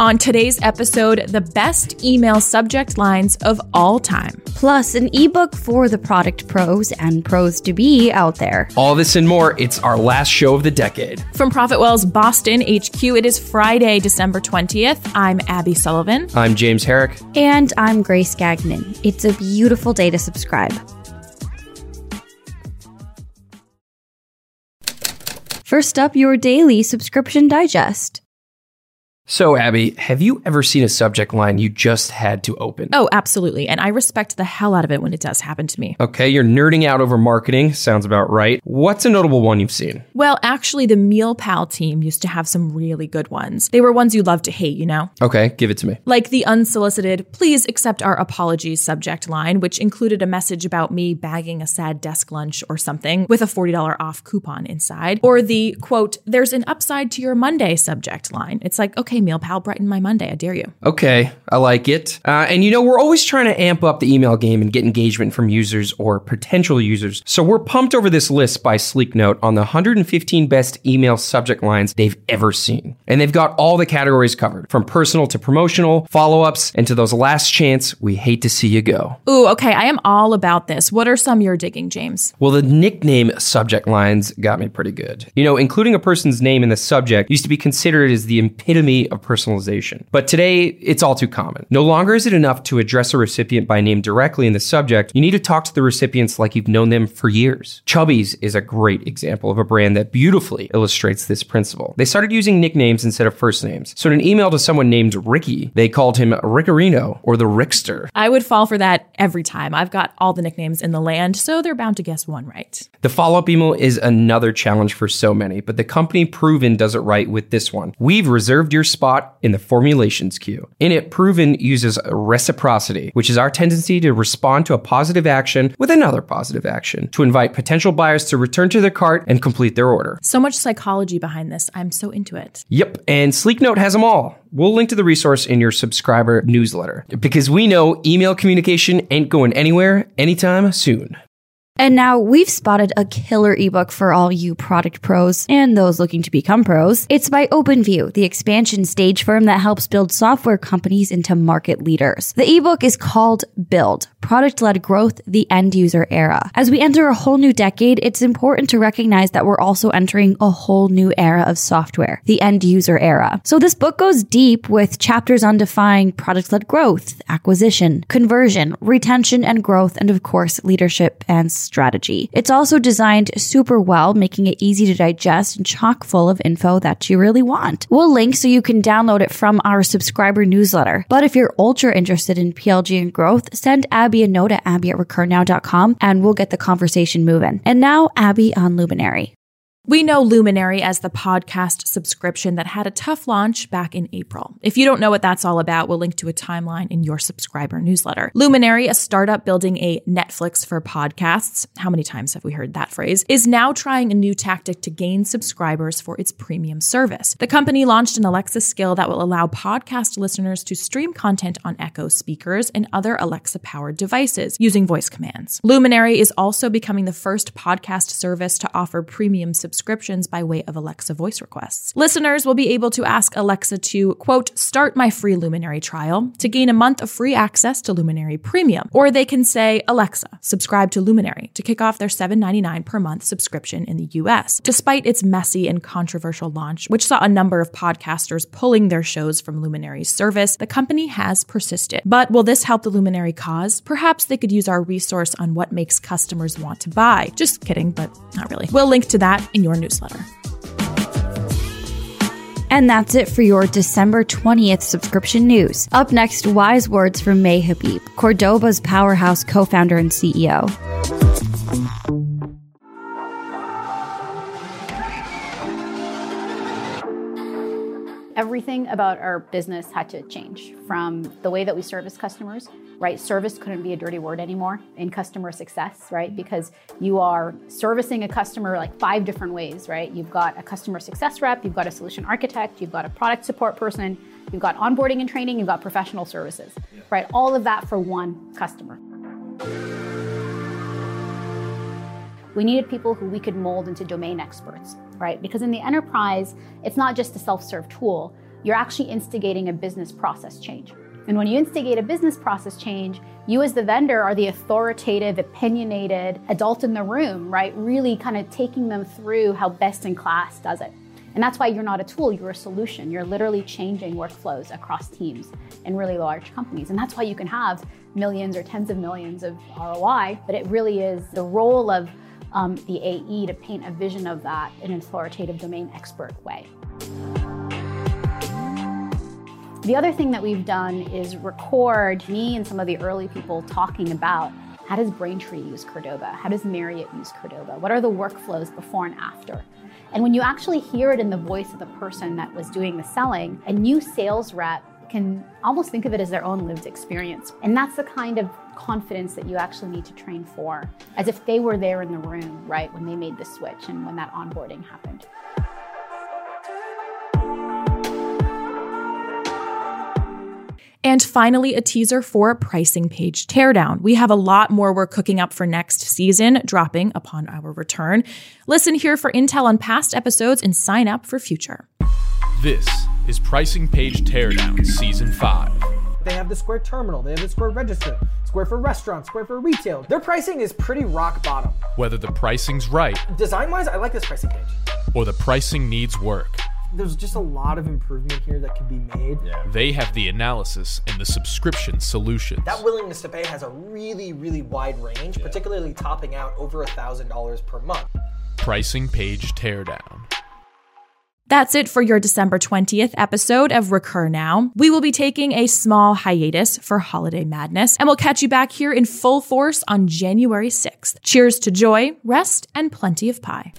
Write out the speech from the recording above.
On today's episode, the best email subject lines of all time. Plus, an ebook for the product pros and pros to be out there. All this and more, it's our last show of the decade. From ProfitWell's Boston HQ, it is Friday, December 20th. I'm Abby Sullivan. I'm James Herrick. And I'm Grace Gagnon. It's a beautiful day to subscribe. First up, your daily subscription digest. So, Abby, have you ever seen a subject line you just had to open? Oh, absolutely. And I respect the hell out of it when it does happen to me. Okay, you're nerding out over marketing. Sounds about right. What's a notable one you've seen? Well, actually, the MealPal team used to have some really good ones. They were ones you love to hate, you know? Okay, give it to me. Like the unsolicited, please accept our apologies subject line, which included a message about me bagging a sad desk lunch or something with a $40 off coupon inside. Or the quote, there's an upside to your Monday subject line. It's like, okay, MealPal, brighten my Monday. I dare you. Okay, I like it. Uh, and you know, we're always trying to amp up the email game and get engagement from users or potential users. So we're pumped over this list by Sleeknote on the 115 best email subject lines they've ever seen. And they've got all the categories covered from personal to promotional, follow ups, and to those last chance, we hate to see you go. Ooh, okay, I am all about this. What are some you're digging, James? Well, the nickname subject lines got me pretty good. You know, including a person's name in the subject used to be considered as the epitome of personalization. But today, it's all too common. No longer is it enough to address a recipient by name directly in the subject. You need to talk to the recipients like you've known them for years. Chubbies is a great example of a brand that beautifully illustrates this principle. They started using nicknames instead of first names. So in an email to someone named Ricky, they called him Rickarino or the Rickster. I would fall for that every time. I've got all the nicknames in the land, so they're bound to guess one right. The follow up email is another challenge for so many, but the company Proven does it right with this one. We've reserved your spot in the formulations queue. In it, Proven uses reciprocity, which is our tendency to respond to a positive action with another positive action to invite potential buyers to return to their cart and complete their order. So much psychology behind this. I'm so into it. Yep, and Sleeknote has them all. We'll link to the resource in your subscriber newsletter because we know email communication ain't going anywhere anytime soon. And now we've spotted a killer ebook for all you product pros and those looking to become pros. It's by OpenView, the expansion stage firm that helps build software companies into market leaders. The ebook is called Build, Product Led Growth, the End User Era. As we enter a whole new decade, it's important to recognize that we're also entering a whole new era of software, the end user era. So this book goes deep with chapters on defining product led growth, acquisition, conversion, retention and growth, and of course, leadership and strategy. It's also designed super well, making it easy to digest and chock full of info that you really want. We'll link so you can download it from our subscriber newsletter. But if you're ultra interested in PLG and growth, send Abby a note at abby at recurnow.com and we'll get the conversation moving. And now, Abby on Luminary. We know Luminary as the podcast subscription that had a tough launch back in April. If you don't know what that's all about, we'll link to a timeline in your subscriber newsletter. Luminary, a startup building a Netflix for podcasts, how many times have we heard that phrase, is now trying a new tactic to gain subscribers for its premium service. The company launched an Alexa skill that will allow podcast listeners to stream content on Echo speakers and other Alexa powered devices using voice commands. Luminary is also becoming the first podcast service to offer premium subscriptions subscriptions by way of Alexa voice requests. Listeners will be able to ask Alexa to, quote, start my free Luminary trial to gain a month of free access to Luminary Premium. Or they can say, Alexa, subscribe to Luminary to kick off their $7.99 per month subscription in the US. Despite its messy and controversial launch, which saw a number of podcasters pulling their shows from Luminary's service, the company has persisted. But will this help the Luminary cause? Perhaps they could use our resource on what makes customers want to buy. Just kidding, but not really. We'll link to that in your newsletter. And that's it for your December 20th subscription news. Up next, wise words from May Habib, Qordoba's powerhouse co founder and CEO. Everything about our business had to change from the way that we service customers, right? Service couldn't be a dirty word anymore in customer success, right? Because you are servicing a customer like five different ways, right? You've got a customer success rep, you've got a solution architect, you've got a product support person, you've got onboarding and training, you've got professional services, yeah. right? All of that for one customer. We needed people who we could mold into domain experts, right? Because in the enterprise, it's not just a self serve tool. you're actually instigating a business process change. And when you instigate a business process change, you as the vendor are the authoritative, opinionated adult in the room, right? Really kind of taking them through how best in class does it. And that's why you're not a tool, you're a solution. You're literally changing workflows across teams in really large companies. And that's why you can have millions or tens of millions of ROI, but it really is the role of um, the AE to paint a vision of that in an authoritative domain expert way. The other thing that we've done is record me and some of the early people talking about how does Braintree use Qordoba? How does Marriott use Qordoba? What are the workflows before and after? And when you actually hear it in the voice of the person that was doing the selling, a new sales rep can almost think of it as their own lived experience. And that's the kind of confidence that you actually need to train for, as if they were there in the room, right, when they made the switch and when that onboarding happened. And finally, a teaser for a pricing page teardown. We have a lot more we're cooking up for next season, dropping upon our return. Listen here for intel on past episodes and sign up for future. This is Pricing Page Teardown Season 5. They have the Square Terminal, they have the Square Register, Square for restaurants, Square for retail. Their pricing is pretty rock bottom. Whether the pricing's right Design wise, I like this pricing page. or the pricing needs work, There's just a lot of improvement here that can be made. Yeah. they have the analysis and the subscription solutions. That willingness to pay has a really, really wide range, particularly topping out over a thousand dollars per month. Pricing Page Teardown. That's it for your December 20th episode of Recur Now. We will be taking a small hiatus for holiday madness, and we'll catch you back here in full force on January 6th. Cheers to joy, rest, and plenty of pie.